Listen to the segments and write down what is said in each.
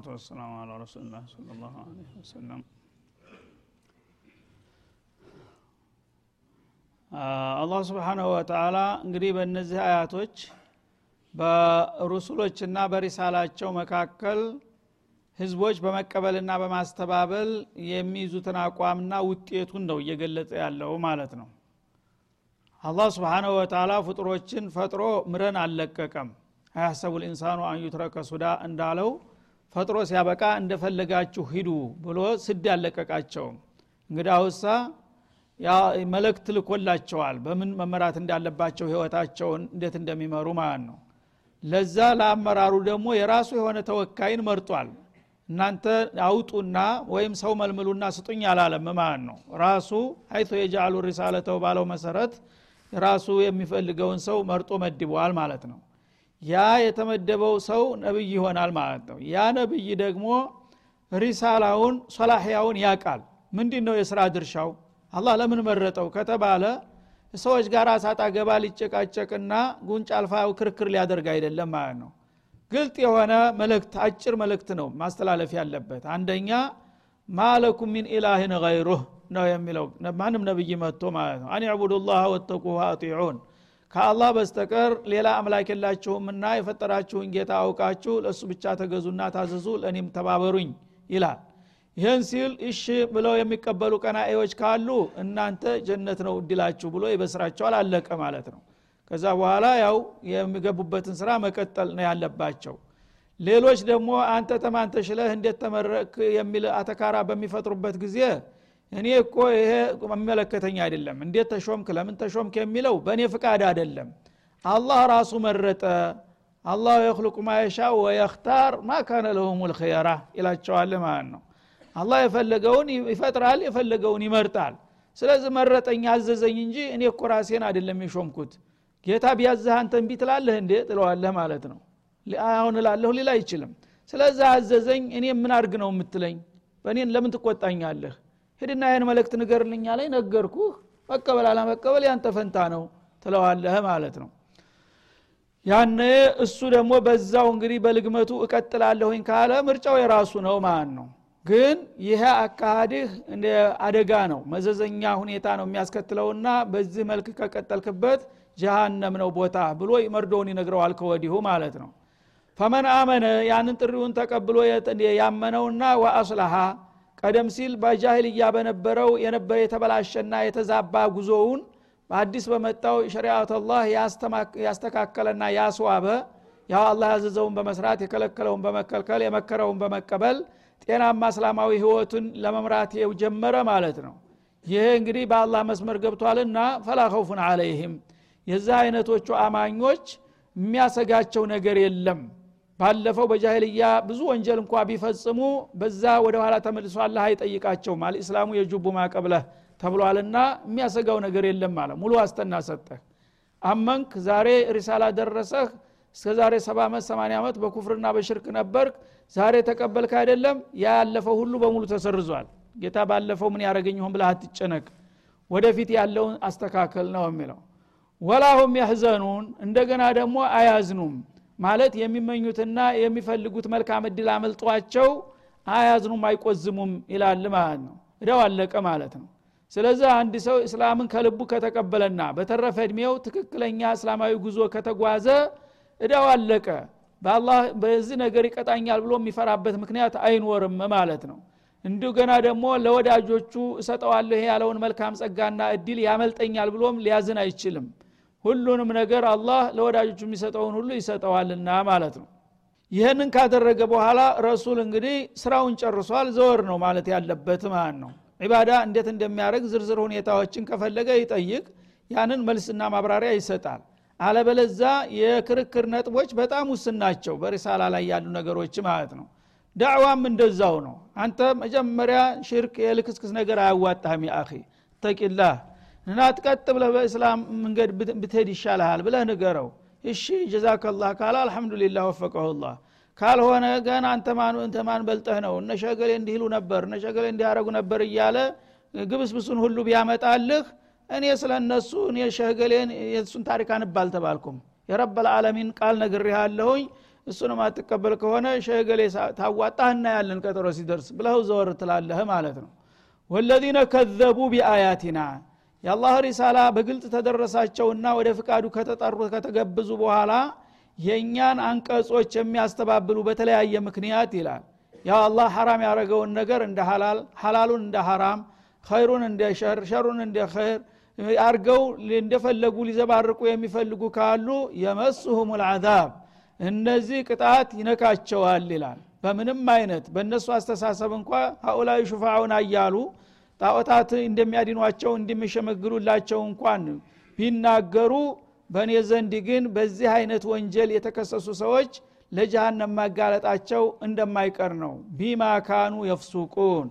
ሰላቱ ወሰላሙ አላ ረሱልላ ስለ ላሁ ወሰለም አላህ ስብሓናሁ ወተላ እንግዲህ በእነዚህ አያቶች በሩሱሎችና በሪሳላቸው መካከል ህዝቦች በመቀበልና በማስተባበል የሚይዙትን አቋምና ውጤቱን ነው እየገለጸ ያለው ማለት ነው። አላህ ስብሓናሁ ወተላ ፍጡሮችን ፈጥሮ ምረን አልለቀቀም። አያሰቡ ልኢንሳኑ አን ዩትረከ ሱዳ እንዳለው ፈጥሮ ሲያበቃ እንደፈለጋችሁ ሂዱ ብሎ ስድ ያለቀቃቸውም እንግዲህ አውሳ መለክት ልኮላቸዋል። በምን መመራት እንዳለባቸው ህይወታቸውን እንዴት እንደሚመሩ ማለት ነው። ለዛ ለአመራሩ ደግሞ የራሱ የሆነ ተወካይን መርጧል። እናንተ አውጡና ወይም ሰው መልምሉና ስጡኝ አላለም ማለት ነው። ራሱ ሀይቶ የጃሉ ሪሳለተው ባለው መሰረት ራሱ የሚፈልገውን ሰው መርጦ መድበዋል ማለት ነው ያ የተመደበው ሰው ነብይ ይሆናል ማለት ነው። ያ ነብይ ደግሞ ሪሳላውን ሶላሕያውን ያቃል ምንድን ነው የስራ ድርሻው? አላህ ለምን መረጠው ከተባለ ሰዎች ጋር ሳጣ ገባ ሊጨቃጨቅና ጉንጭ አልፋው ክርክር ሊያደርግ አይደለም ማለት ነው። ግልጥ የሆነ መልእክት አጭር መልእክት ነው ማስተላለፍ ያለበት። አንደኛ ማለኩም ሚን ኢላህን ገይሩህ ነው የሚለው። ማንም ነብይ መጥቶ ማለት ነው። አን ዕቡዱ ላህ ወተቁሁ አጢዑን ከአላህ በስተቀር ሌላ አምላክ የላችሁምና የፈጠራችሁን ጌታ አውቃችሁ ለእሱ ብቻ ተገዙና ታዘዙ ለእኔም ተባበሩኝ ይላል። ይህን ሲል እሺ ብለው የሚቀበሉ ቀናኤዎች ካሉ እናንተ ጀነት ነው እድላችሁ ብሎ ይበስራቸዋል አለቀ ማለት ነው። ከዛ በኋላ ያው የሚገቡበትን ስራ መቀጠል ነው ያለባቸው። ሌሎች ደግሞ አንተ ተማን ተሽለህ እንዴት ተመረክ የሚል አተካራ በሚፈጥሩበት ጊዜ እኔ እኮ ይሄ መመለከተኝ አይደለም። እንዴት ተሾምክ? ለምን ተሾምክ? የሚለው በእኔ ፍቃድ አይደለም። አላህ ራሱ መረጠ። አላሁ የክልቁ ማየሻ ወየክታር ማካነ ለሁም ልክየራ ይላቸዋል ማለት ነው። አላህ የፈለገውን ይፈጥራል የፈለገውን ይመርጣል። ስለዚህ መረጠኝ አዘዘኝ እንጂ እኔ እኮ ራሴን አይደለም የሾምኩት። ጌታ ቢያዝህ አንተ እንቢ ትላለህ እንዴ? ጥለዋለህ ማለት ነው። አሁን እላለሁ ሊል አይችልም። ስለዚህ አዘዘኝ እኔ ምን አርግ ነው የምትለኝ? በእኔን ለምን ትቆጣኛለህ ሂድና ይህን መልእክት ንገርልኛ ላይ ነገርኩህ። መቀበል አለመቀበል ያንተ ፈንታ ነው ትለዋለህ ማለት ነው። ያነ እሱ ደግሞ በዛው እንግዲህ በልግመቱ እቀጥላለሁኝ ካለ ምርጫው የራሱ ነው ማለት ነው። ግን ይሄ አካሃድህ አደጋ ነው መዘዘኛ ሁኔታ ነው የሚያስከትለውና በዚህ መልክ ከቀጠልክበት ጀሃነም ነው ቦታ ብሎ መርዶውን ይነግረዋል ከወዲሁ ማለት ነው። ፈመን አመነ ያንን ጥሪውን ተቀብሎ ያመነውና ወአስላሃ ቀደም ሲል በጃሂልያ በነበረው የነበረ የተበላሸና የተዛባ ጉዞውን በአዲስ በመጣው ሸሪአት ያስተካከለና ያስዋበ ያው አላህ ያዘዘውን በመስራት የከለከለውን በመከልከል የመከረውን በመቀበል ጤናማ እስላማዊ ህይወቱን ለመምራት ጀመረ ማለት ነው። ይሄ እንግዲህ በአላህ መስመር ገብቷልና ፈላ ኸውፉን አለይህም የዛ አይነቶቹ አማኞች የሚያሰጋቸው ነገር የለም ባለፈው በጃሂልያ ብዙ ወንጀል እንኳ ቢፈጽሙ በዛ ወደ ኋላ ተመልሶ አላህ አይጠይቃቸውም። አልእስላሙ የጁቡ ማቀብለህ ተብሏልና የሚያሰጋው ነገር የለም አለ። ሙሉ አስተና ሰጠህ። አመንክ ዛሬ ሪሳላ ደረሰህ እስከ ዛሬ ሰባ ዓመት ሰማኒያ ዓመት በኩፍርና በሽርክ ነበርክ ዛሬ ተቀበልክ አይደለም ያ ያለፈው ሁሉ በሙሉ ተሰርዟል። ጌታ ባለፈው ምን ያደረገኝ ሆን ብለህ አትጨነቅ። ወደፊት ያለውን አስተካከል ነው የሚለው። ወላሁም ያህዘኑን እንደገና ደግሞ አያዝኑም ማለት የሚመኙትና የሚፈልጉት መልካም እድል አመልጧቸው አያዝኑም አይቆዝሙም ይላል ማለት ነው። እዳው አለቀ ማለት ነው። ስለዚህ አንድ ሰው እስላምን ከልቡ ከተቀበለና በተረፈ እድሜው ትክክለኛ እስላማዊ ጉዞ ከተጓዘ እዳው አለቀ። በአላህ በዚህ ነገር ይቀጣኛል ብሎ የሚፈራበት ምክንያት አይኖርም ማለት ነው። እንደገና ደግሞ ለወዳጆቹ እሰጠዋለሁ ያለውን መልካም ጸጋና እድል ያመልጠኛል ብሎም ሊያዝን አይችልም ሁሉንም ነገር አላህ ለወዳጆቹ የሚሰጠውን ሁሉ ይሰጠዋልና ማለት ነው። ይህንን ካደረገ በኋላ ረሱል እንግዲህ ስራውን ጨርሷል ዘወር ነው ማለት ያለበት ማለት ነው። ዒባዳ እንዴት እንደሚያደርግ ዝርዝር ሁኔታዎችን ከፈለገ ይጠይቅ ያንን መልስና ማብራሪያ ይሰጣል። አለበለዛ የክርክር ነጥቦች በጣም ውስን ናቸው በሪሳላ ላይ ያሉ ነገሮች ማለት ነው። ዳዕዋም እንደዛው ነው። አንተ መጀመሪያ ሽርክ የልክስክስ ነገር አያዋጣህም የአኺ ተቂላህ እና ትቀጥ ብለህ በእስላም መንገድ ብትሄድ ይሻልሃል ብለህ ንገረው። እሺ ጀዛከላህ ካለ አልሐምዱሊላህ ወፈቀሁላህ። ካልሆነ ገና አንተ ማን በልጠህ ነው? እነ ሸገሌ እንዲህሉ ነበር እነ ሸገሌ እንዲያረጉ ነበር እያለ ግብስብሱን ሁሉ ቢያመጣልህ እኔ ስለ እነሱ እኔ ሸገሌን የእሱን ታሪክ አንባል ተባልኩም። የረብ ልዓለሚን ቃል ነግሬሃለሁኝ። እሱን ማትቀበል ከሆነ ሸገሌ ታዋጣህ እናያለን ቀጠሮ ሲደርስ ብለው ዘወር ትላለህ ማለት ነው። ወለዚነ ከዘቡ ቢአያቲና የአላህ ሪሳላ በግልጽ ተደረሳቸውና ወደ ፍቃዱ ከተጠሩ ከተገብዙ በኋላ የእኛን አንቀጾች የሚያስተባብሉ በተለያየ ምክንያት ይላል። ያው አላህ ሐራም ያደረገውን ነገር እንደ ሐላል ሐላሉን እንደ ሐራም ኸይሩን እንደ ሸር ሸሩን እንደ ኸይር አርገው እንደፈለጉ ሊዘባርቁ የሚፈልጉ ካሉ የመስሁም ልዓዛብ እነዚህ ቅጣት ይነካቸዋል ይላል። በምንም አይነት በእነሱ አስተሳሰብ እንኳ ሀኡላይ ሹፋውን አያሉ ጣዖታት እንደሚያድኗቸው እንደሚሸመግሉላቸው እንኳን ቢናገሩ በእኔ ዘንድ ግን በዚህ አይነት ወንጀል የተከሰሱ ሰዎች ለጀሃነም ማጋለጣቸው እንደማይቀር ነው። ቢማ ካኑ የፍሱቁን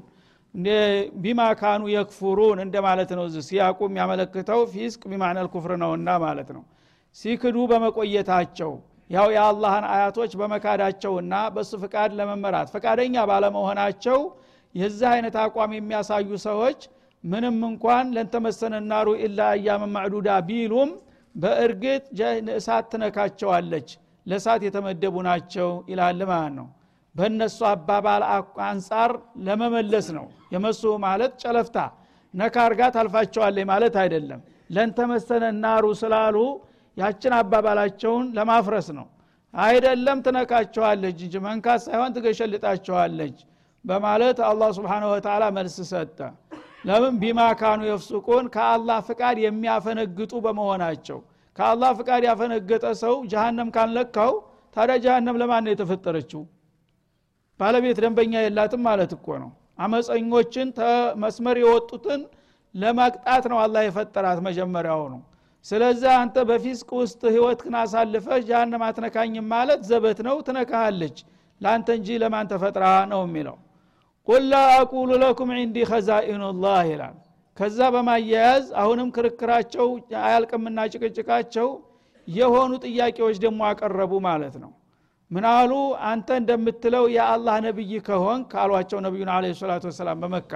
ቢማ ካኑ የክፉሩን እንደማለት ነው። ሲያቁ የሚያመለክተው ፊስቅ ቢማዕነል ኩፍር ነውና ማለት ነው። ሲክዱ በመቆየታቸው ያው የአላህን አያቶች በመካዳቸውና በእሱ ፍቃድ ለመመራት ፈቃደኛ ባለመሆናቸው የዚህ አይነት አቋም የሚያሳዩ ሰዎች ምንም እንኳን ለንተመሰነ ናሩ ኢላ አያመ ማዕዱዳ ቢሉም በእርግጥ እሳት ትነካቸዋለች። ለእሳት የተመደቡ ናቸው ይላል ማለት ነው። በእነሱ አባባል አንጻር ለመመለስ ነው። የመሱ ማለት ጨለፍታ። ነካ አርጋ ታልፋቸዋለች ማለት አይደለም። ለንተመሰነ ናሩ ስላሉ ያችን አባባላቸውን ለማፍረስ ነው። አይደለም ትነካቸዋለች እንጂ መንካት ሳይሆን ትገሸልጣቸዋለች በማለት አላህ ስብሓን ወተላ መልስ ሰጠ። ለምን? ቢማ ካኑ የፍሱቁን ከአላህ ፍቃድ የሚያፈነግጡ በመሆናቸው። ከአላህ ፍቃድ ያፈነገጠ ሰው ጀሃነም ካንለካው ታዲያ ጀሃነም ለማን ነው የተፈጠረችው? ባለቤት ደንበኛ የላትም ማለት እኮ ነው። አመፀኞችን መስመር የወጡትን ለማቅጣት ነው አላህ የፈጠራት መጀመሪያው ነው። ስለዚህ አንተ በፊስቅ ውስጥ ህይወትክን አሳልፈህ ጃሃንም አትነካኝም ማለት ዘበት ነው ትነካሃለች። ለአንተ እንጂ ለማን ተፈጥራ ነው የሚለው ቁል ላ አቁሉ ለኩም ዕንዲ ኸዛኢኑላህ ይላል ከዛ በማያያዝ አሁንም ክርክራቸው አያልቅምና ጭቅጭቃቸው የሆኑ ጥያቄዎች ደግሞ አቀረቡ ማለት ነው። ምናሉ አንተ እንደምትለው የአላህ ነብይ ከሆን ካሏቸው ነቢዩን አለ ሰላቱ ወሰላም በመካ።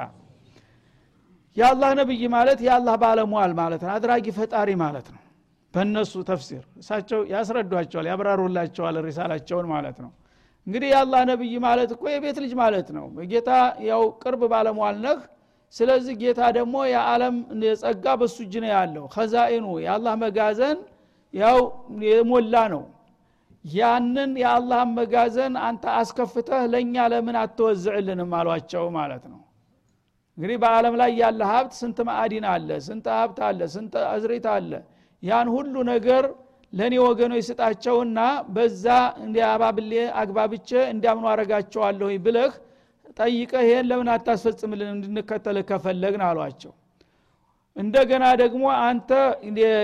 የአላህ ነብይ ማለት የአላህ ባለሟል ማለት ነው አድራጊ ፈጣሪ ማለት ነው። በእነሱ ተፍሲር እሳቸው ያስረዷቸዋል ያብራሩላቸዋል ሪሳላቸውን ማለት ነው እንግዲህ የአላህ ነብይ ማለት እኮ የቤት ልጅ ማለት ነው። ጌታ ያው ቅርብ ባለሟል ነህ። ስለዚህ ጌታ ደግሞ የዓለም ጸጋ በሱ እጅ ነው ያለው። ከዛኢኑ የአላህ መጋዘን ያው የሞላ ነው። ያንን የአላህን መጋዘን አንተ አስከፍተህ ለእኛ ለምን አትወዝዕልንም? አሏቸው ማለት ነው። እንግዲህ በአለም ላይ ያለ ሀብት ስንት ማዕዲን አለ ስንት ሀብት አለ ስንት አዝሬት አለ። ያን ሁሉ ነገር ለእኔ ወገኖች ስጣቸውና በዛ እንዲያባብሌ አግባብቼ እንዲያምኑ አረጋቸዋለሁ ብለህ ጠይቀህ ይህን ለምን አታስፈጽምልን? እንድንከተል ከፈለግን አሏቸው። እንደገና ደግሞ አንተ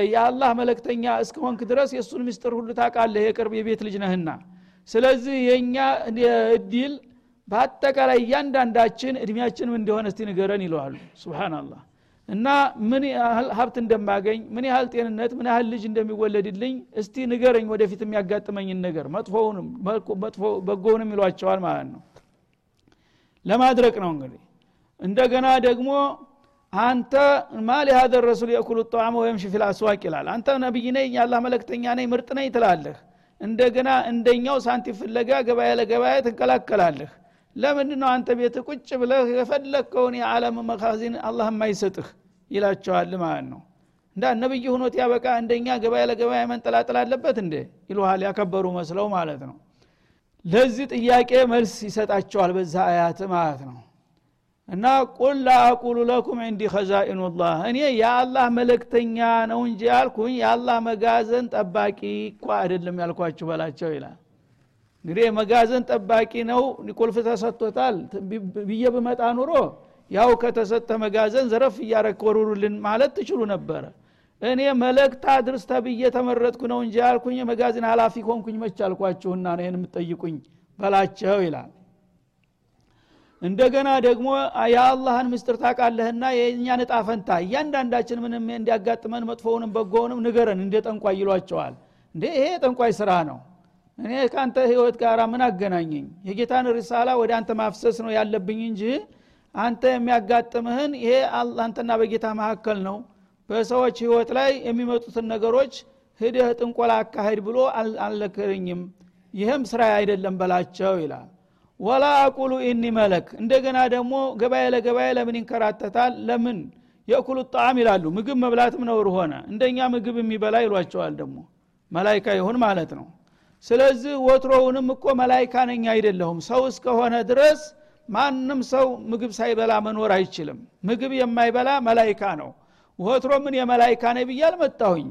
የአላህ መለክተኛ እስከሆንክ ድረስ የእሱን ምስጥር ሁሉ ታቃለህ የቅርብ የቤት ልጅ ነህና። ስለዚህ የእኛ እድል በአጠቃላይ እያንዳንዳችን እድሜያችንም እንደሆነ እስቲ ንገረን ይለዋሉ። ስብናላህ እና ምን ያህል ሀብት እንደማገኝ ምን ያህል ጤንነት ምን ያህል ልጅ እንደሚወለድልኝ እስቲ ንገረኝ ወደፊት የሚያጋጥመኝን ነገር። መጥፎውንም በጎውንም ይሏቸዋል ማለት ነው። ለማድረቅ ነው እንግዲህ። እንደገና ደግሞ አንተ ማሊ ሀደ ረሱል የእኩሉ ጣዕመ ወየምሽ ፊል አስዋቅ ይላል። አንተ ነቢይ ነኝ የአላህ መለክተኛ ነኝ ምርጥ ነኝ ትላለህ። እንደገና እንደኛው ሳንቲም ፍለጋ ገበያ ለገበያ ትንከላከላለህ ለምንድ ነው አንተ ቤት ቁጭ ብለህ የፈለግከውን የዓለም መካዚን አላህ የማይሰጥህ? ይላቸዋል ማለት ነው። እንዳ ነብይ ሁኖት ያበቃ እንደኛ ገበያ ለገበያ መንጠላጠል አለበት እንዴ? ይልሃል ያከበሩ መስለው ማለት ነው። ለዚህ ጥያቄ መልስ ይሰጣቸዋል በዛ አያት ማለት ነው። እና ቁል ላአቁሉ ለኩም እንዲ ኸዛኢኑላህ እኔ የአላህ መለክተኛ ነው እንጂ ያልኩኝ የአላህ መጋዘን ጠባቂ እኳ አይደለም ያልኳችሁ በላቸው ይላል እንግዲህ መጋዘን ጠባቂ ነው። ቁልፍ ተሰጥቶታል። ብዬ ብመጣ ኑሮ ያው ከተሰጠ መጋዘን ዘረፍ ወሩሩልን ማለት ትችሉ ነበረ። እኔ መልእክት አድርስ ተብዬ ተመረጥኩ ነው እንጂ ያልኩኝ መጋዘን ሀላፊ ኮንኩኝ መች አልኳችሁና ነው ይህን የምትጠይቁኝ? በላቸው ይላል። እንደገና ደግሞ የአላህን ምስጥር ታቃለህና የእኛን እጣ እያንዳንዳችን ምንም እንዲያጋጥመን መጥፎውንም በጎውንም ንገረን እንደ ጠንቋይ ይሏቸዋል። እንዴ ይሄ የጠንቋይ ስራ ነው እኔ ከአንተ ህይወት ጋር ምን አገናኘኝ? የጌታን ሪሳላ ወደ አንተ ማፍሰስ ነው ያለብኝ እንጂ አንተ የሚያጋጥምህን ይሄ አንተና በጌታ መካከል ነው። በሰዎች ህይወት ላይ የሚመጡትን ነገሮች ህደህ ጥንቆላ አካሄድ ብሎ አልለክርኝም ይህም ስራ አይደለም በላቸው ይላል። ወላ አቁሉ ኢኒ መለክ። እንደገና ደግሞ ገበያ ለገበያ ለምን ይንከራተታል? ለምን? የእኩሉ ጣዕም ይላሉ። ምግብ መብላትም ነውር ሆነ። እንደኛ ምግብ የሚበላ ይሏቸዋል ደግሞ። መላይካ ይሁን ማለት ነው ስለዚህ ወትሮውንም እኮ መላይካ ነኝ አይደለሁም። ሰው እስከሆነ ድረስ ማንም ሰው ምግብ ሳይበላ መኖር አይችልም። ምግብ የማይበላ መላይካ ነው። ወትሮ ምን የመላይካ ነኝ ብዬ አልመጣሁኝ።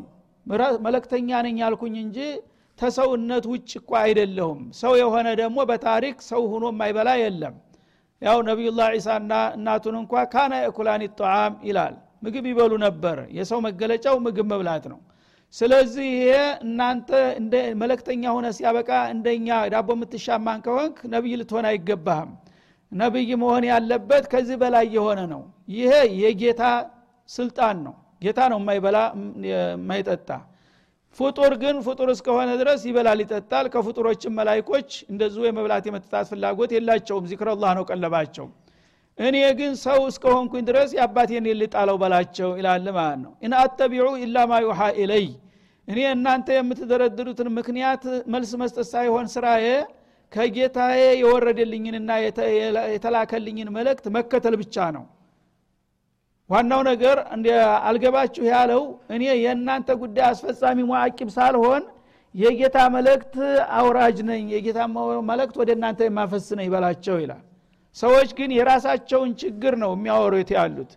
መለክተኛ ነኝ ያልኩኝ እንጂ ተሰውነት ውጭ እኳ አይደለሁም። ሰው የሆነ ደግሞ በታሪክ ሰው ሁኖ የማይበላ የለም። ያው ነቢዩላህ ዒሳና እናቱን እንኳ ካና የኩላኒ ጣዓም ይላል። ምግብ ይበሉ ነበር። የሰው መገለጫው ምግብ መብላት ነው ስለዚህ ይሄ እናንተ እንደ መለክተኛ ሆነ ሲያበቃ እንደኛ ዳቦ የምትሻማን ከሆንክ ነቢይ ልትሆን አይገባህም። ነቢይ መሆን ያለበት ከዚህ በላይ የሆነ ነው። ይሄ የጌታ ስልጣን ነው። ጌታ ነው የማይበላ የማይጠጣ። ፍጡር ግን ፍጡር እስከሆነ ድረስ ይበላል ይጠጣል። ከፍጡሮችም መላይኮች እንደዚሁ የመብላት የመጠጣት ፍላጎት የላቸውም። ዚክረላህ ነው ቀለባቸው እኔ ግን ሰው እስከሆንኩኝ ድረስ የአባቴን ልጣለው በላቸው ይላል ማለት ነው። إن أتبع إلا ما يوحى إلي። እኔ እናንተ የምትደረድሩትን ምክንያት መልስ መስጠት ሳይሆን ስራዬ ከጌታዬ የወረደልኝንና የተላከልኝን መልእክት መከተል ብቻ ነው። ዋናው ነገር አልገባችሁ ያለው እኔ የእናንተ ጉዳይ አስፈጻሚ معقب ሳልሆን የጌታ መልእክት አውራጅ ነኝ የጌታ መልእክት ወደ እናንተ የማፈስ ነኝ በላቸው ይላል ሰዎች ግን የራሳቸውን ችግር ነው የሚያወሩት ያሉት።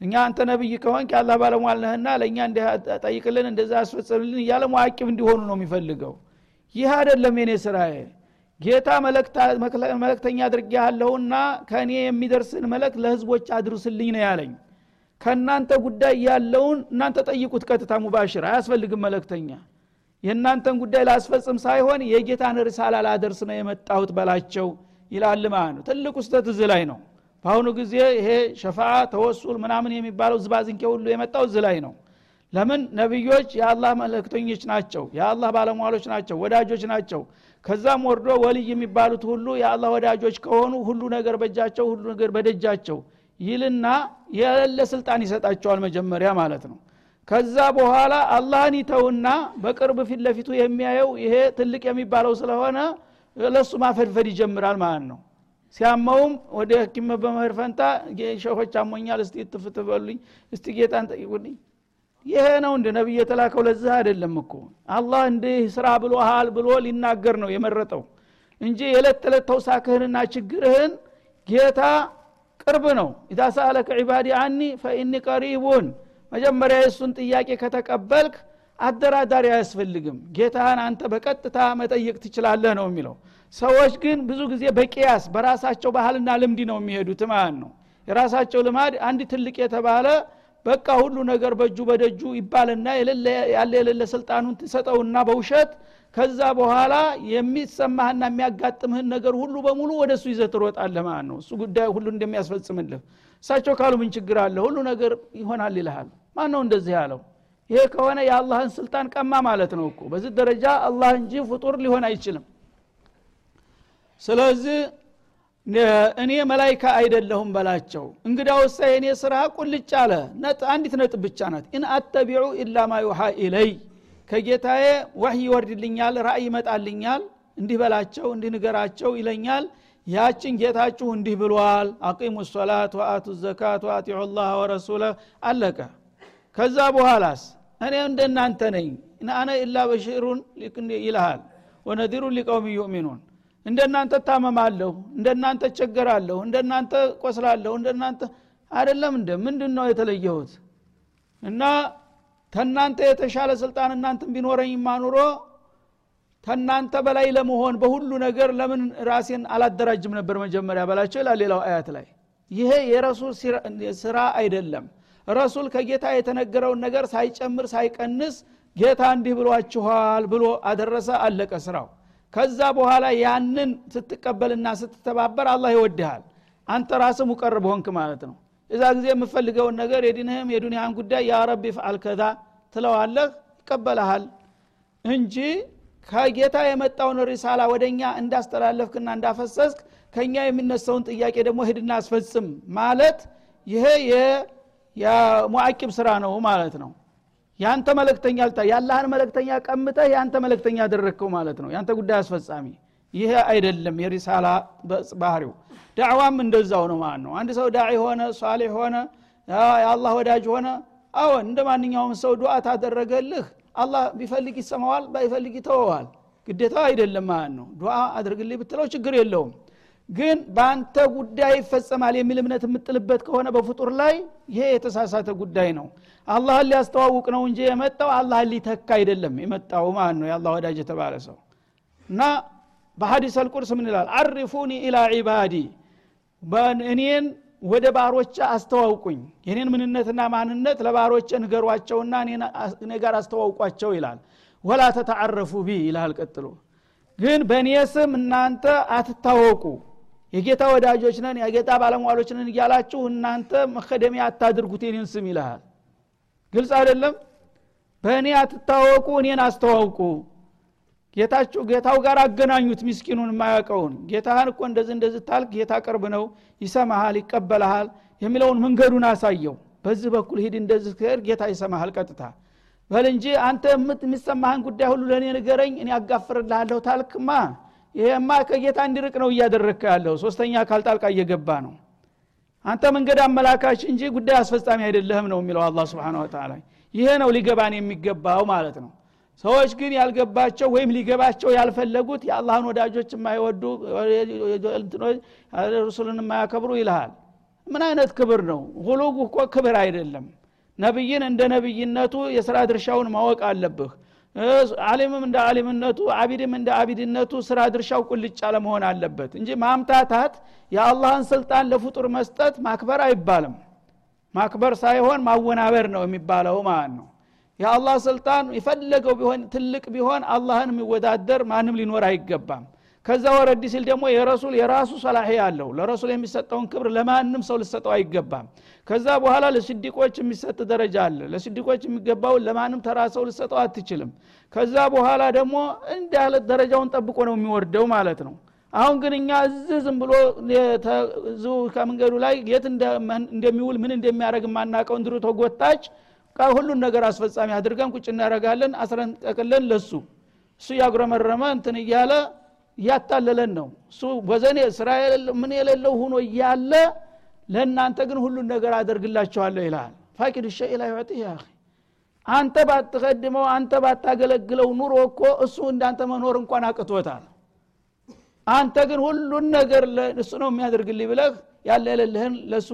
እኛ አንተ ነብይ ከሆንክ የአላህ ባለሟል ነህና ለእኛ ጠይቅልን እንደዛ አስፈጽምልን እያለ ሙአቂብ እንዲሆኑ ነው የሚፈልገው። ይህ አይደለም የኔ ስራዬ። ጌታ መለክተኛ አድርጌ ያለሁና ከእኔ የሚደርስን መለክ ለህዝቦች አድርስልኝ ነው ያለኝ። ከእናንተ ጉዳይ ያለውን እናንተ ጠይቁት ቀጥታ ሙባሽር። አያስፈልግም መለክተኛ የእናንተን ጉዳይ ላስፈጽም ሳይሆን የጌታን ርሳላ ላደርስ ነው የመጣሁት በላቸው ይላል ማለት ነው። ትልቁ ስተት እዚ ላይ ነው። በአሁኑ ጊዜ ይሄ ሸፋ ተወሱል ምናምን የሚባለው ዝባዝንኬ ሁሉ የመጣው እዚ ላይ ነው። ለምን? ነቢዮች የአላህ መልእክተኞች ናቸው የአላህ ባለሟሎች ናቸው ወዳጆች ናቸው። ከዛም ወርዶ ወልይ የሚባሉት ሁሉ የአላህ ወዳጆች ከሆኑ ሁሉ ነገር በእጃቸው ሁሉ ነገር በደጃቸው ይልና የሌለ ስልጣን ይሰጣቸዋል መጀመሪያ ማለት ነው። ከዛ በኋላ አላህን ይተውና በቅርብ ፊት ለፊቱ የሚያየው ይሄ ትልቅ የሚባለው ስለሆነ ለሱ ማፈድፈድ ይጀምራል ማለት ነው። ሲያመውም ወደ ህኪም በመሄድ ፈንታ ሸሆች አሞኛል እስቲ ትፍትበሉኝ እስቲ ጌታን ጠይቁልኝ። ይሄ ነው እንደ ነቢይ የተላከው ለዚህ አይደለም እኮ። አላህ እንዲህ ስራ ብሎሃል ብሎ ሊናገር ነው የመረጠው እንጂ የዕለት ተዕለት ተውሳክህንና ችግርህን ጌታ ቅርብ ነው። ኢዛ ሰአለከ ዒባዲ አኒ ፈኢኒ ቀሪቡን። መጀመሪያ የእሱን ጥያቄ ከተቀበልክ አደራዳሪ አያስፈልግም። ጌታህን አንተ በቀጥታ መጠየቅ ትችላለህ ነው የሚለው። ሰዎች ግን ብዙ ጊዜ በቅያስ በራሳቸው ባህልና ልምድ ነው የሚሄዱት ማለት ነው። የራሳቸው ልማድ አንድ ትልቅ የተባለ በቃ ሁሉ ነገር በእጁ በደጁ ይባልና ያለ የሌለ ስልጣኑን ትሰጠውና በውሸት ከዛ በኋላ የሚሰማህና የሚያጋጥምህን ነገር ሁሉ በሙሉ ወደ እሱ ይዘህ ትሮጣለህ ማለት ነው። እሱ ጉዳይ ሁሉ እንደሚያስፈጽምልህ። እሳቸው ካሉ ምን ችግር አለ? ሁሉ ነገር ይሆናል ይልሃል። ማን ነው እንደዚህ ያለው ይሄ ከሆነ የአላህን ስልጣን ቀማ ማለት ነው እኮ። በዚህ ደረጃ አላህ እንጂ ፍጡር ሊሆን አይችልም። ስለዚህ እኔ መላይካ አይደለሁም በላቸው። እንግዲያውሳ የእኔ ስራ ቁልጭ አለ። አንዲት ነጥብ ብቻ ናት። إن أتبع إلا ما يوحى إلي። ከጌታዬ ወህይ ይወርድልኛል ራእይ ይመጣልኛል። እንዲህ በላቸው እንዲህ ንገራቸው ይለኛል። ያችን ጌታችሁ እንዲህ ብሏል። አቂሙ ሶላት ወአቱ ዘካት ወአጢዑ ላህ ወረሱለ አለቀ። ከዛ በኋላስ እኔ እንደናንተ ነኝ። አነ ኢላ በሽሩን ይልሃል። ወነዲሩን ሊቀውም ዩእሚኑን። እንደናንተ ታመማለሁ እንደናንተ ቸገራለሁ እንደናንተ ቆስላለሁ እንደናንተ አይደለም እንደ ምንድን ነው የተለየሁት? እና ተናንተ የተሻለ ስልጣን እናንተን ቢኖረኝ ማኑሮ ተናንተ በላይ ለመሆን በሁሉ ነገር ለምን ራሴን አላደራጅም ነበር መጀመሪያ በላቸው ይላል ሌላው አያት ላይ። ይሄ የረሱል ስራ አይደለም ረሱል ከጌታ የተነገረውን ነገር ሳይጨምር ሳይቀንስ ጌታ እንዲህ ብሏችኋል ብሎ አደረሰ አለቀ ስራው። ከዛ በኋላ ያንን ስትቀበልና ስትተባበር አላህ ይወድሃል። አንተ ራስ ሙቀርብ ሆንክ ማለት ነው። እዛ ጊዜ የምፈልገውን ነገር የዲንህም የዱኒያን ጉዳይ ያ ረቢ ከዛ ትለዋለህ ይቀበልሃል እንጂ ከጌታ የመጣውን ሪሳላ ወደኛ እንዳስተላለፍክና እንዳፈሰስክ ከኛ የሚነሳውን ጥያቄ ደግሞ ሂድና አስፈጽም ማለት ይሄ የሙአቂብ ስራ ነው ማለት ነው። ያንተ መለክተኛ ልታ ያላህን መለክተኛ ቀምጠህ ያንተ መለክተኛ አደረግከው ማለት ነው። ያንተ ጉዳይ አስፈጻሚ። ይሄ አይደለም የሪሳላ ባህሪው። ዳዕዋም እንደዛው ነው ማለት ነው። አንድ ሰው ዳዒ ሆነ ሷሌሕ ሆነ የአላህ ወዳጅ ሆነ አዎን እንደ ማንኛውም ሰው ዱዓ ታደረገልህ። አላህ ቢፈልግ ይሰማዋል ባይፈልግ ይተወዋል። ግዴታ አይደለም ማለት ነው። ዱዓ አድርግልኝ ብትለው ችግር የለውም ግን በአንተ ጉዳይ ይፈጸማል የሚል እምነት የምጥልበት ከሆነ በፍጡር ላይ ይሄ የተሳሳተ ጉዳይ ነው። አላህን ሊያስተዋውቅ ነው እንጂ የመጣው አላህን ሊተካ አይደለም የመጣው ማለት ነው የአላህ ወዳጅ የተባለ ሰው። እና በሀዲስ አልቁርስ ምን ይላል? አሪፉኒ ኢላ ዒባዲ እኔን ወደ ባሮች አስተዋውቁኝ። የኔን ምንነትና ማንነት ለባሮች ንገሯቸውና እኔ ጋር አስተዋውቋቸው ይላል። ولا تتعرفوا بي ይልሃል ቀጥሎ። ግን በእኔ ስም እናንተ አትታወቁ የጌታ ወዳጆች ነን የጌታ ባለሟሎች ነን እያላችሁ እናንተ መከደሚያ አታድርጉት የኔን ስም ይልሃል። ግልጽ አይደለም? በእኔ አትታወቁ እኔን አስተዋውቁ። ጌታችሁ ጌታው ጋር አገናኙት ምስኪኑን የማያውቀውን። ጌታህን እኮ እንደዚህ እንደዚህ ካልክ ጌታ ቅርብ ነው ይሰማሃል ይቀበልሃል የሚለውን መንገዱን አሳየው። በዚህ በኩል ሂድ እንደዚህ ከሄድ ጌታ ይሰማሃል ቀጥታ። በል እንጂ አንተ የሚሰማህን ጉዳይ ሁሉ ለእኔ ንገረኝ እኔ አጋፍርልሃለሁ ታልክማ ይሄማ ከጌታ እንዲርቅ ነው እያደረግከ ያለው። ሶስተኛ አካል ጣልቃ እየገባ ነው። አንተ መንገድ አመላካች እንጂ ጉዳይ አስፈጻሚ አይደለህም ነው የሚለው አላ ስብን ወተላ ይሄ ነው ሊገባን የሚገባው ማለት ነው። ሰዎች ግን ያልገባቸው ወይም ሊገባቸው ያልፈለጉት የአላህን ወዳጆች የማይወዱ ሩሱልን የማያከብሩ ይልሃል። ምን አይነት ክብር ነው? ሁሉግ እኮ ክብር አይደለም። ነቢይን እንደ ነቢይነቱ የስራ ድርሻውን ማወቅ አለብህ አሊምም እንደ አሊምነቱ አቢድም እንደ አቢድነቱ ስራ ድርሻው ቁልጭ ለመሆን አለበት እንጂ ማምታታት የአላህን ስልጣን ለፍጡር መስጠት ማክበር አይባልም። ማክበር ሳይሆን ማወናበር ነው የሚባለው ማለት ነው። የአላህ ስልጣን የፈለገው ቢሆን ትልቅ ቢሆን አላህን የሚወዳደር ማንም ሊኖር አይገባም ከዛ ወረድ ሲል ደግሞ የረሱል የራሱ ሰላሒ አለው። ለረሱል የሚሰጠውን ክብር ለማንም ሰው ልሰጠው አይገባም። ከዛ በኋላ ለስዲቆች የሚሰጥ ደረጃ አለ። ለስዲቆች የሚገባውን ለማንም ተራ ሰው ልሰጠው አትችልም። ከዛ በኋላ ደግሞ እንዳለ ደረጃውን ጠብቆ ነው የሚወርደው ማለት ነው። አሁን ግን እኛ እዚህ ዝም ብሎ ከመንገዱ ላይ የት እንደሚውል ምን እንደሚያደረግ የማናቀው እንድሩ ተጎታች ሁሉን ነገር አስፈጻሚ አድርገን ቁጭ እናደረጋለን አስረን ጠቅለን ለሱ እሱ ያጉረመረመ እንትን እያለ እያታለለን ነው። እሱ ወዘኔ ስራ ምን የሌለው ሁኖ እያለ ለእናንተ ግን ሁሉን ነገር አደርግላቸዋለሁ ይልሃል ፋቂድ ሸይ ላ ዩዕጢህ ያ አንተ ባትቀድመው አንተ ባታገለግለው ኑሮ እኮ እሱ እንዳንተ መኖር እንኳን አቅቶታል። አንተ ግን ሁሉን ነገር እሱ ነው የሚያደርግልኝ ብለህ ያለ የሌለህን ለእሱ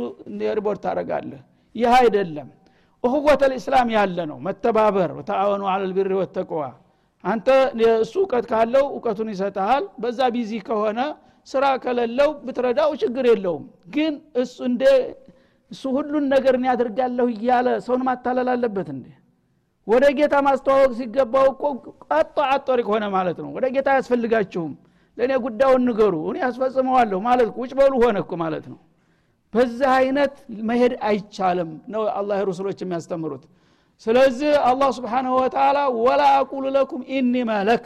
ሪፖርት ታደረጋለህ ይህ አይደለም። እህወተ ልእስላም ያለ ነው። መተባበር ወተአወኑ አለልቢሪ ወተቅዋ አንተ እሱ እውቀት ካለው እውቀቱን ይሰጠሃል በዛ ቢዚ ከሆነ ስራ ከሌለው ብትረዳው ችግር የለውም። ግን እሱ እንደ እሱ ሁሉን ነገር ያደርጋለሁ እያለ ሰውን ማታለል አለበት እንዴ? ወደ ጌታ ማስተዋወቅ ሲገባው እኮ ቀጦ አጦሪቅ ሆነ ማለት ነው። ወደ ጌታ አያስፈልጋችሁም። ለእኔ ጉዳዩን ንገሩ እኔ ያስፈጽመዋለሁ ማለት ውጭ በሉ ሆነ እኮ ማለት ነው። በዚህ አይነት መሄድ አይቻልም ነው አላህ ረሱሎች የሚያስተምሩት ስለዚህ አላህ سبحانه وتعالى ولا أقول لكم إني ملك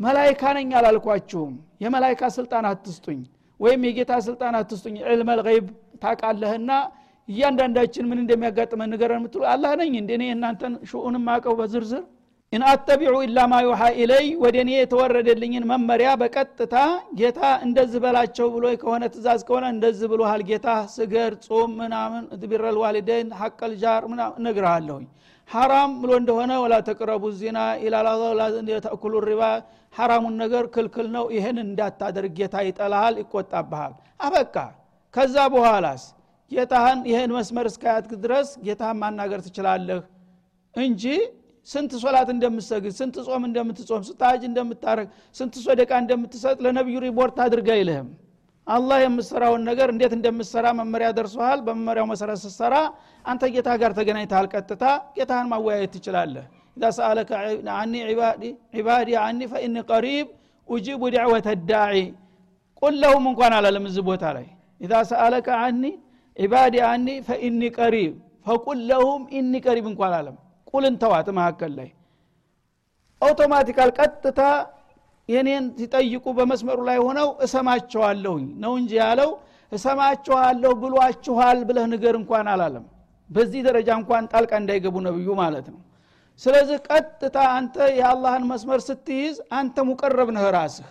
መላይካ ነኝ አላልኳችሁም። የመላይካ ስልጣን አትስጡኝ ወይም የጌታ ስልጣን አትስጡኝ። علم الغيب ታቃለህና እያንዳንዳችን ምን እንደሚያጋጥመን ንገረን የምትሉ አላህ ነኝ። የእናንተን شؤون ም ማውቀው በዝርዝር إن أتبع إلا ما يوحى إلي ወደ እኔ የተወረደልኝን መመሪያ በቀጥታ ጌታ እንደዚህ በላቸው ብሎ ከሆነ ትእዛዝ ከሆነ እንደዚህ ብሎሃል ጌታ ስገድ ጾም ምናምን بر الوالدين حق الجار እነግርሃለሁኝ። ሐራም ብሎ እንደሆነ ولا تقربوا الزنا تأكلوا الربا ሐራሙን ነገር ክልክል ነው ይህን እንዳታደርግ ጌታ ይጠላሃል ይቆጣብሃል። አበቃ። ከዛ በኋላስ ጌታህን ይህን መስመር እስካያትክ ድረስ ጌታህን ማናገር ትችላለህ እንጂ ስንት ሶላት እንደምትሰግድ ስንት ጾም እንደምትጾም ስንት ሀጅ እንደምታረግ ስንት ሶደቃ እንደምትሰጥ ለነቢዩ ሪፖርት አድርግ አይልህም። አላህ የምሰራውን ነገር እንዴት እንደምሰራ መመሪያ ደርሶሃል። በመመሪያው መሰረት ስትሰራ አንተ ጌታ ጋር ተገናኝተሃል ቀጥታ። ጌታህን ማወያየት ትችላለህ። إذا سألك عبادي عني فإني قريب أجيب دعوة الداع። قل لهم እንኳን አላለም እዚህ ቦታ ላይ። إذا سألك عبادي عني فإني قريب። فقل لهم إني قريب እንኳን አላለም ቁልን ተዋት መካከል ላይ። አውቶማቲካል ቀጥታ የኔን ሲጠይቁ በመስመሩ ላይ ሆነው እሰማቸዋለሁኝ ነው እንጂ ያለው እሰማቸዋለሁ ብሏችኋል ብለህ ንገር እንኳን አላለም። በዚህ ደረጃ እንኳን ጣልቃ እንዳይገቡ ነብዩ ማለት ነው። ስለዚህ ቀጥታ አንተ የአላህን መስመር ስትይዝ አንተ ሙቀረብ ነህ ራስህ።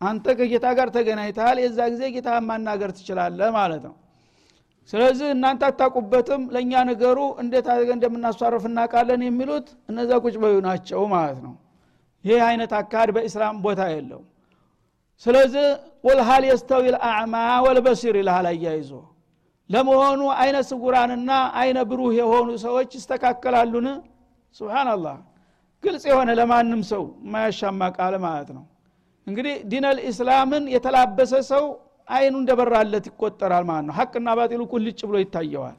አንተ ከጌታ ጋር ተገናኝተሃል የዛ ጊዜ ጌታ ማናገር ትችላለህ ማለት ነው ስለዚህ እናንተ አታቁበትም ለእኛ ነገሩ እንዴት አድርገን እንደምናሷርፍ እናውቃለን የሚሉት እነዛ ቁጭ በዩ ናቸው ማለት ነው። ይህ አይነት አካሄድ በኢስላም ቦታ የለው ስለዚህ ቁል ሀል የስተዊ ልአዕማ ወልበሲር ይልሃል አያይዞ። ለመሆኑ አይነ ስጉራንና አይነ ብሩህ የሆኑ ሰዎች ይስተካከላሉን? ስብናላህ ግልጽ የሆነ ለማንም ሰው የማያሻማ ቃል ማለት ነው። እንግዲህ ዲነል ኢስላምን የተላበሰ ሰው አይኑ እንደበራለት ይቆጠራል ማለት ነው። ሀቅና ባጢሉ ቁልጭ ብሎ ይታየዋል።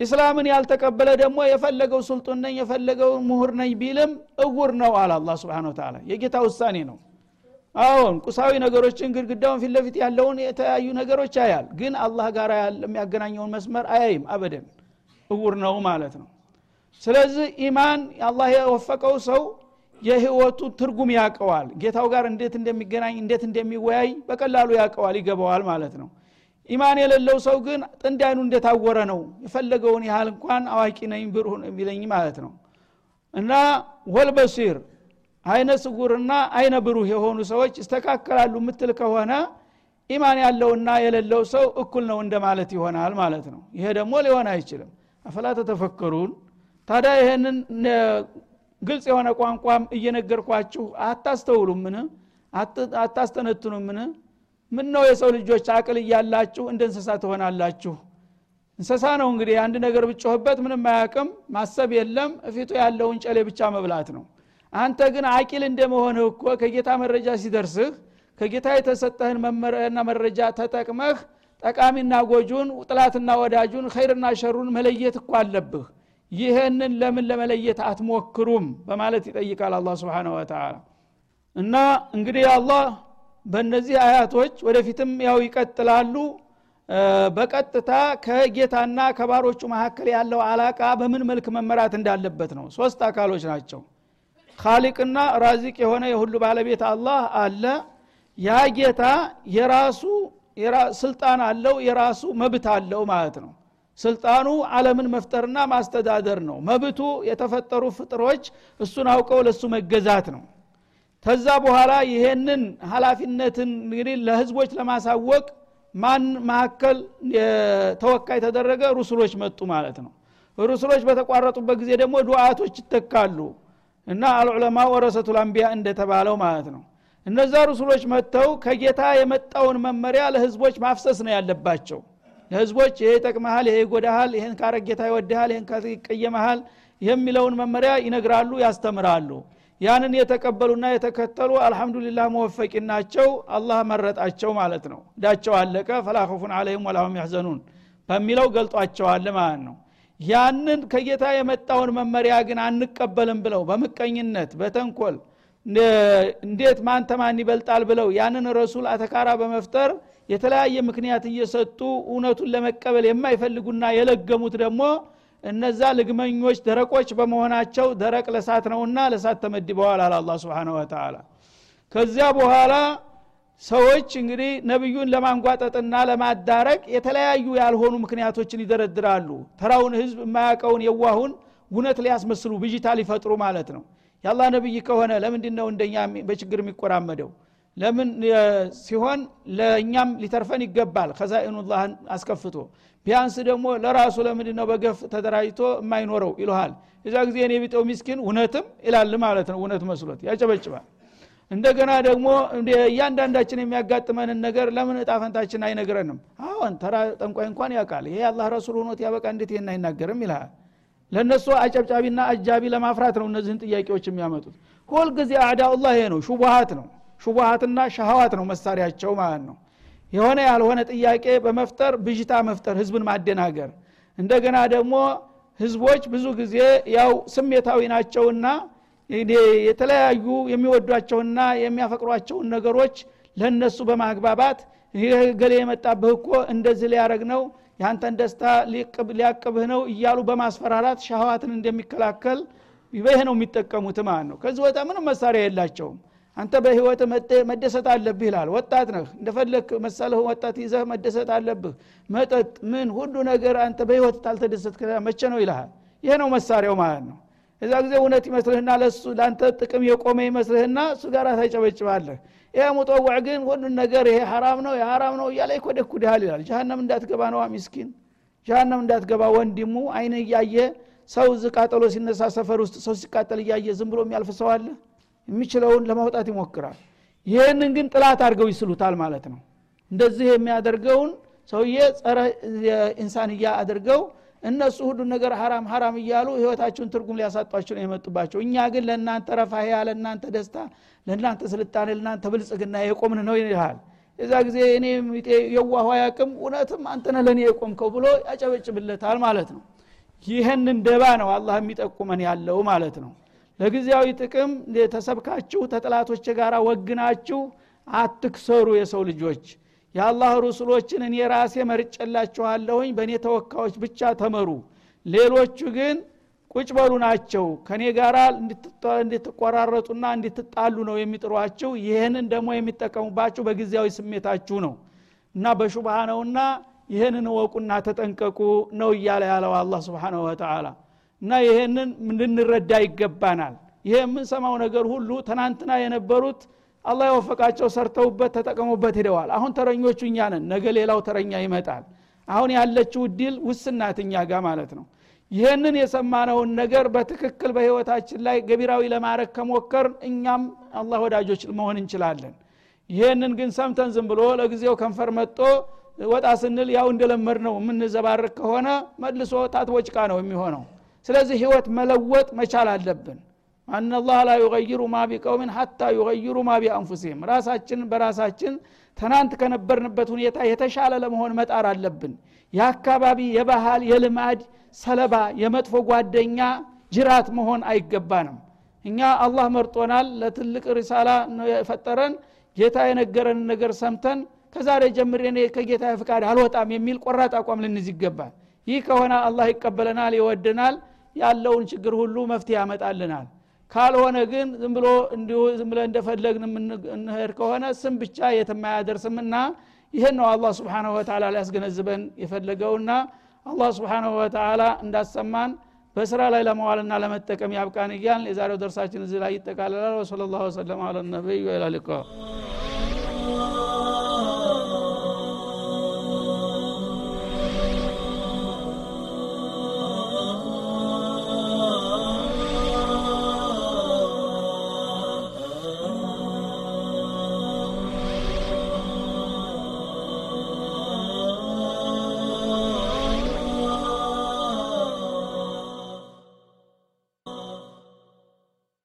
ኢስላምን ያልተቀበለ ደግሞ የፈለገው ስልጡን ነኝ የፈለገው ምሁር ነኝ ቢልም እውር ነው አለ አላ ስብን ተላ የጌታ ውሳኔ ነው። አዎን ቁሳዊ ነገሮችን ግድግዳውን ፊት ለፊት ያለውን የተለያዩ ነገሮች ያያል። ግን አላህ ጋር የሚያገናኘውን መስመር አያይም አበደን። እውር ነው ማለት ነው። ስለዚህ ኢማን አላህ የወፈቀው ሰው የህይወቱ ትርጉም ያቀዋል ጌታው ጋር እንዴት እንደሚገናኝ እንዴት እንደሚወያይ በቀላሉ ያቀዋል ይገባዋል ማለት ነው። ኢማን የሌለው ሰው ግን ጥንድ አይኑ እንደታወረ ነው። የፈለገውን ያህል እንኳን አዋቂ ነኝ ብሩህ የሚለኝ ማለት ነው። እና ወልበሲር አይነ ስጉርና አይነ ብሩህ የሆኑ ሰዎች ይስተካከላሉ የምትል ከሆነ ኢማን ያለውና የሌለው ሰው እኩል ነው እንደማለት ይሆናል ማለት ነው። ይሄ ደግሞ ሊሆን አይችልም። አፈላ ተተፈከሩን? ታዲያ ይህንን ግልጽ የሆነ ቋንቋም እየነገርኳችሁ አታስተውሉምን? አታስተነትኑምን? ምን ነው የሰው ልጆች አቅል እያላችሁ እንደ እንስሳ ትሆናላችሁ? እንስሳ ነው እንግዲህ አንድ ነገር ብጮህበት ምንም አያቅም ማሰብ የለም እፊቱ ያለውን ጨሌ ብቻ መብላት ነው። አንተ ግን አቂል እንደመሆንህ እኮ ከጌታ መረጃ ሲደርስህ ከጌታ የተሰጠህን መመሪያና መረጃ ተጠቅመህ ጠቃሚና ጎጁን ጥላትና ወዳጁን ኸይርና ሸሩን መለየት እኮ አለብህ ይህንን ለምን ለመለየት አትሞክሩም? በማለት ይጠይቃል አላ ስብን ወተላ እና እንግዲህ አላህ በእነዚህ አያቶች ወደፊትም ያው ይቀጥላሉ። በቀጥታ ከጌታና ከባሮቹ መካከል ያለው አላቃ በምን መልክ መመራት እንዳለበት ነው። ሶስት አካሎች ናቸው። ካሊቅና ራዚቅ የሆነ የሁሉ ባለቤት አላህ አለ። ያ ጌታ የራሱ ስልጣን አለው የራሱ መብት አለው ማለት ነው ስልጣኑ አለምን መፍጠርና ማስተዳደር ነው። መብቱ የተፈጠሩ ፍጥሮች እሱን አውቀው ለሱ መገዛት ነው። ከዛ በኋላ ይሄንን ሀላፊነትን እንግዲህ ለህዝቦች ለማሳወቅ ማን መካከል ተወካይ ተደረገ? ሩሱሎች መጡ ማለት ነው። ሩሱሎች በተቋረጡበት ጊዜ ደግሞ ዱዓቶች ይተካሉ እና አልዑለማ ወረሰቱ ልአንቢያ እንደተባለው ማለት ነው። እነዛ ሩሱሎች መጥተው ከጌታ የመጣውን መመሪያ ለህዝቦች ማፍሰስ ነው ያለባቸው ለህዝቦች ይሄ ይጠቅመሃል ይሄ ይጎዳሃል ይህን ካረግ ጌታ ይወድሃል ይህን ይቀየመሃል የሚለውን መመሪያ ይነግራሉ ያስተምራሉ። ያንን የተቀበሉና የተከተሉ አልሐምዱሊላህ መወፈቂ ናቸው አላህ መረጣቸው ማለት ነው። ዳቸው አለቀ ፈላኸፉን አለይም ወላሁም ያሕዘኑን በሚለው ገልጧቸዋል ማለት ነው። ያንን ከጌታ የመጣውን መመሪያ ግን አንቀበልም ብለው በምቀኝነት በተንኮል እንዴት ማን ተማን ይበልጣል ብለው ያንን ረሱል አተካራ በመፍጠር የተለያየ ምክንያት እየሰጡ እውነቱን ለመቀበል የማይፈልጉና የለገሙት ደግሞ እነዛ ልግመኞች ደረቆች በመሆናቸው ደረቅ ለሳት ነውና ለሳት ተመድበዋል አለ አላ ስብን ወተላ ከዚያ በኋላ ሰዎች እንግዲህ ነቢዩን ለማንጓጠጥና ለማዳረቅ የተለያዩ ያልሆኑ ምክንያቶችን ይደረድራሉ። ተራውን ህዝብ የማያውቀውን የዋሁን ጉነት ሊያስመስሉ ብዥታ ሊፈጥሩ ማለት ነው። የአላህ ነቢይ ከሆነ ለምንድን ነው እንደኛ በችግር የሚቆራመደው ለምን ሲሆን ለእኛም ሊተርፈን ይገባል። ከዛኢኑላህን አስከፍቶ ቢያንስ ደግሞ ለራሱ ለምንድ ነው በገፍ ተደራጅቶ የማይኖረው ይልሃል እዛ ጊዜ እኔ ቢጠው ሚስኪን እውነትም ይላል ማለት ነው። እውነት መስሎት ያጨበጭባል። እንደገና ደግሞ እያንዳንዳችን የሚያጋጥመንን ነገር ለምን እጣፈንታችን አይነግረንም? አሁን ተራ ጠንቋይ እንኳን ያውቃል። ይሄ አላህ ረሱል ሆኖት ያበቃ እንዴት ይህን አይናገርም ይልሃል። ለእነሱ አጨብጫቢና አጃቢ ለማፍራት ነው እነዚህን ጥያቄዎች የሚያመጡት። ሁልጊዜ አዕዳኡላህ ይሄ ነው ሹቡሃት ነው ሹቡሃትና ሸሃዋት ነው መሳሪያቸው ማለት ነው። የሆነ ያልሆነ ጥያቄ በመፍጠር ብዥታ መፍጠር ህዝብን ማደናገር። እንደገና ደግሞ ህዝቦች ብዙ ጊዜ ያው ስሜታዊ ናቸውና የተለያዩ የሚወዷቸውና የሚያፈቅሯቸውን ነገሮች ለነሱ በማግባባት ይህ ገሌ የመጣብህ እኮ እንደዚህ ሊያረግ ነው ያንተን ደስታ ሊያቅብህ ነው እያሉ በማስፈራራት ሻህዋትን እንደሚከላከል ይህ ነው የሚጠቀሙት ማለት ነው። ከዚህ ወጣ ምንም መሳሪያ የላቸውም አንተ በህይወት መደሰት አለብህ ይላል። ወጣት ነህ። እንደፈለግ መሰለህ ወጣት ይዘህ መደሰት አለብህ። መጠጥ ምን ሁሉ ነገር አንተ በህይወት ታልተደሰት መቼ ነው ይልሃል? ይሄ ነው መሳሪያው ማለት ነው። እዛ ጊዜ እውነት ይመስልህና ለሱ ለአንተ ጥቅም የቆመ ይመስልህና እሱ ጋር ታጨበጭባለህ። ይሄ ሙጠዋዕ ግን ሁሉን ነገር ይሄ ሐራም ነው የሐራም ነው እያለ ይኮደኩድሃል ይላል። ጀሃነም እንዳትገባ ነዋ ሚስኪን። ጀሃነም እንዳትገባ ወንድሙ አይነ እያየ ሰው ዝ ቃጠሎ ሲነሳ ሰፈር ውስጥ ሰው ሲቃጠል እያየ ዝም ብሎ የሚያልፍ ሰው አለ የሚችለውን ለማውጣት ይሞክራል። ይህንን ግን ጥላት አድርገው ይስሉታል ማለት ነው። እንደዚህ የሚያደርገውን ሰውዬ ጸረ ኢንሳንያ አድርገው እነሱ ሁሉን ነገር ሀራም ሀራም እያሉ ህይወታችሁን ትርጉም ሊያሳጧችሁ ነው የመጡባቸው። እኛ ግን ለእናንተ ረፋያ ለእናንተ ደስታ ለእናንተ ስልጣኔ ለእናንተ ብልጽግና የቆምን ነው ይልሃል። የዛ ጊዜ እኔ የዋሁ ያቅም እውነትም አንተነ ለእኔ የቆምከው ብሎ ያጨበጭብለታል ማለት ነው። ይህንን ደባ ነው አላህ የሚጠቁመን ያለው ማለት ነው ለጊዜያዊ ጥቅም ተሰብካችሁ ተጥላቶች ጋር ወግናችሁ አትክሰሩ የሰው ልጆች። የአላህ ሩሱሎችን እኔ ራሴ መርጨላችኋለሁኝ በእኔ ተወካዮች ብቻ ተመሩ። ሌሎቹ ግን ቁጭ በሉ ናቸው። ከእኔ ጋር እንድትቆራረጡና እንድትጣሉ ነው የሚጥሯችሁ። ይህንን ደግሞ የሚጠቀሙባችሁ በጊዜያዊ ስሜታችሁ ነው። እና በሹብሃ ነውና ይህንን እወቁና ተጠንቀቁ ነው እያለ ያለው አላ ስብንሁ ወተላ እና ይህንን ልንረዳ ይገባናል። ይሄ የምንሰማው ነገር ሁሉ ትናንትና የነበሩት አላህ የወፈቃቸው ሰርተውበት ተጠቀሙበት ሂደዋል አሁን ተረኞቹ እኛ ነን። ነገ ሌላው ተረኛ ይመጣል። አሁን ያለችው እድል ውስናት እኛ ጋር ማለት ነው። ይህንን የሰማነውን ነገር በትክክል በህይወታችን ላይ ገቢራዊ ለማድረግ ከሞከር እኛም አላህ ወዳጆች መሆን እንችላለን። ይህንን ግን ሰምተን ዝም ብሎ ለጊዜው ከንፈር መጦ ወጣ ስንል ያው እንደለመድ ነው የምንዘባርቅ ከሆነ መልሶ ታትቦጭቃ ነው የሚሆነው ስለዚህ ህይወት መለወጥ መቻል አለብን። አናላህ ላ ዩገይሩ ማ ቢቀውምን ሐታ ዩገይሩ ማ ቢአንፉሲህም። ራሳችን በራሳችን ትናንት ከነበርንበት ሁኔታ የተሻለ ለመሆን መጣር አለብን። የአካባቢ የባህል የልማድ ሰለባ የመጥፎ ጓደኛ ጅራት መሆን አይገባንም። እኛ አላህ መርጦናል ለትልቅ ሪሳላ የፈጠረን። ጌታ የነገረን ነገር ሰምተን ከዛሬ ጀምሬ እኔ ከጌታ ፍቃድ አልወጣም የሚል ቆራጥ አቋም ልንዝ ይገባል። ይህ ከሆነ አላህ ይቀበለናል ይወደናል ያለውን ችግር ሁሉ መፍትሄ ያመጣልናል። ካልሆነ ግን ዝም ብሎ እንዲሁ ዝም ብለ እንደፈለግን እንሄድ ከሆነ ስም ብቻ የትም አያደርስምና ይህን ነው አላህ ስብሓንሁ ወተላ ሊያስገነዝበን የፈለገውና አላህ ስብሓንሁ ወተላ እንዳሰማን በስራ ላይ ለመዋልና ለመጠቀም ያብቃን እያልን የዛሬው ደርሳችን እዚህ ላይ ይጠቃልላል ወሰለ ላሁ ወሰለም አለ ነቢይ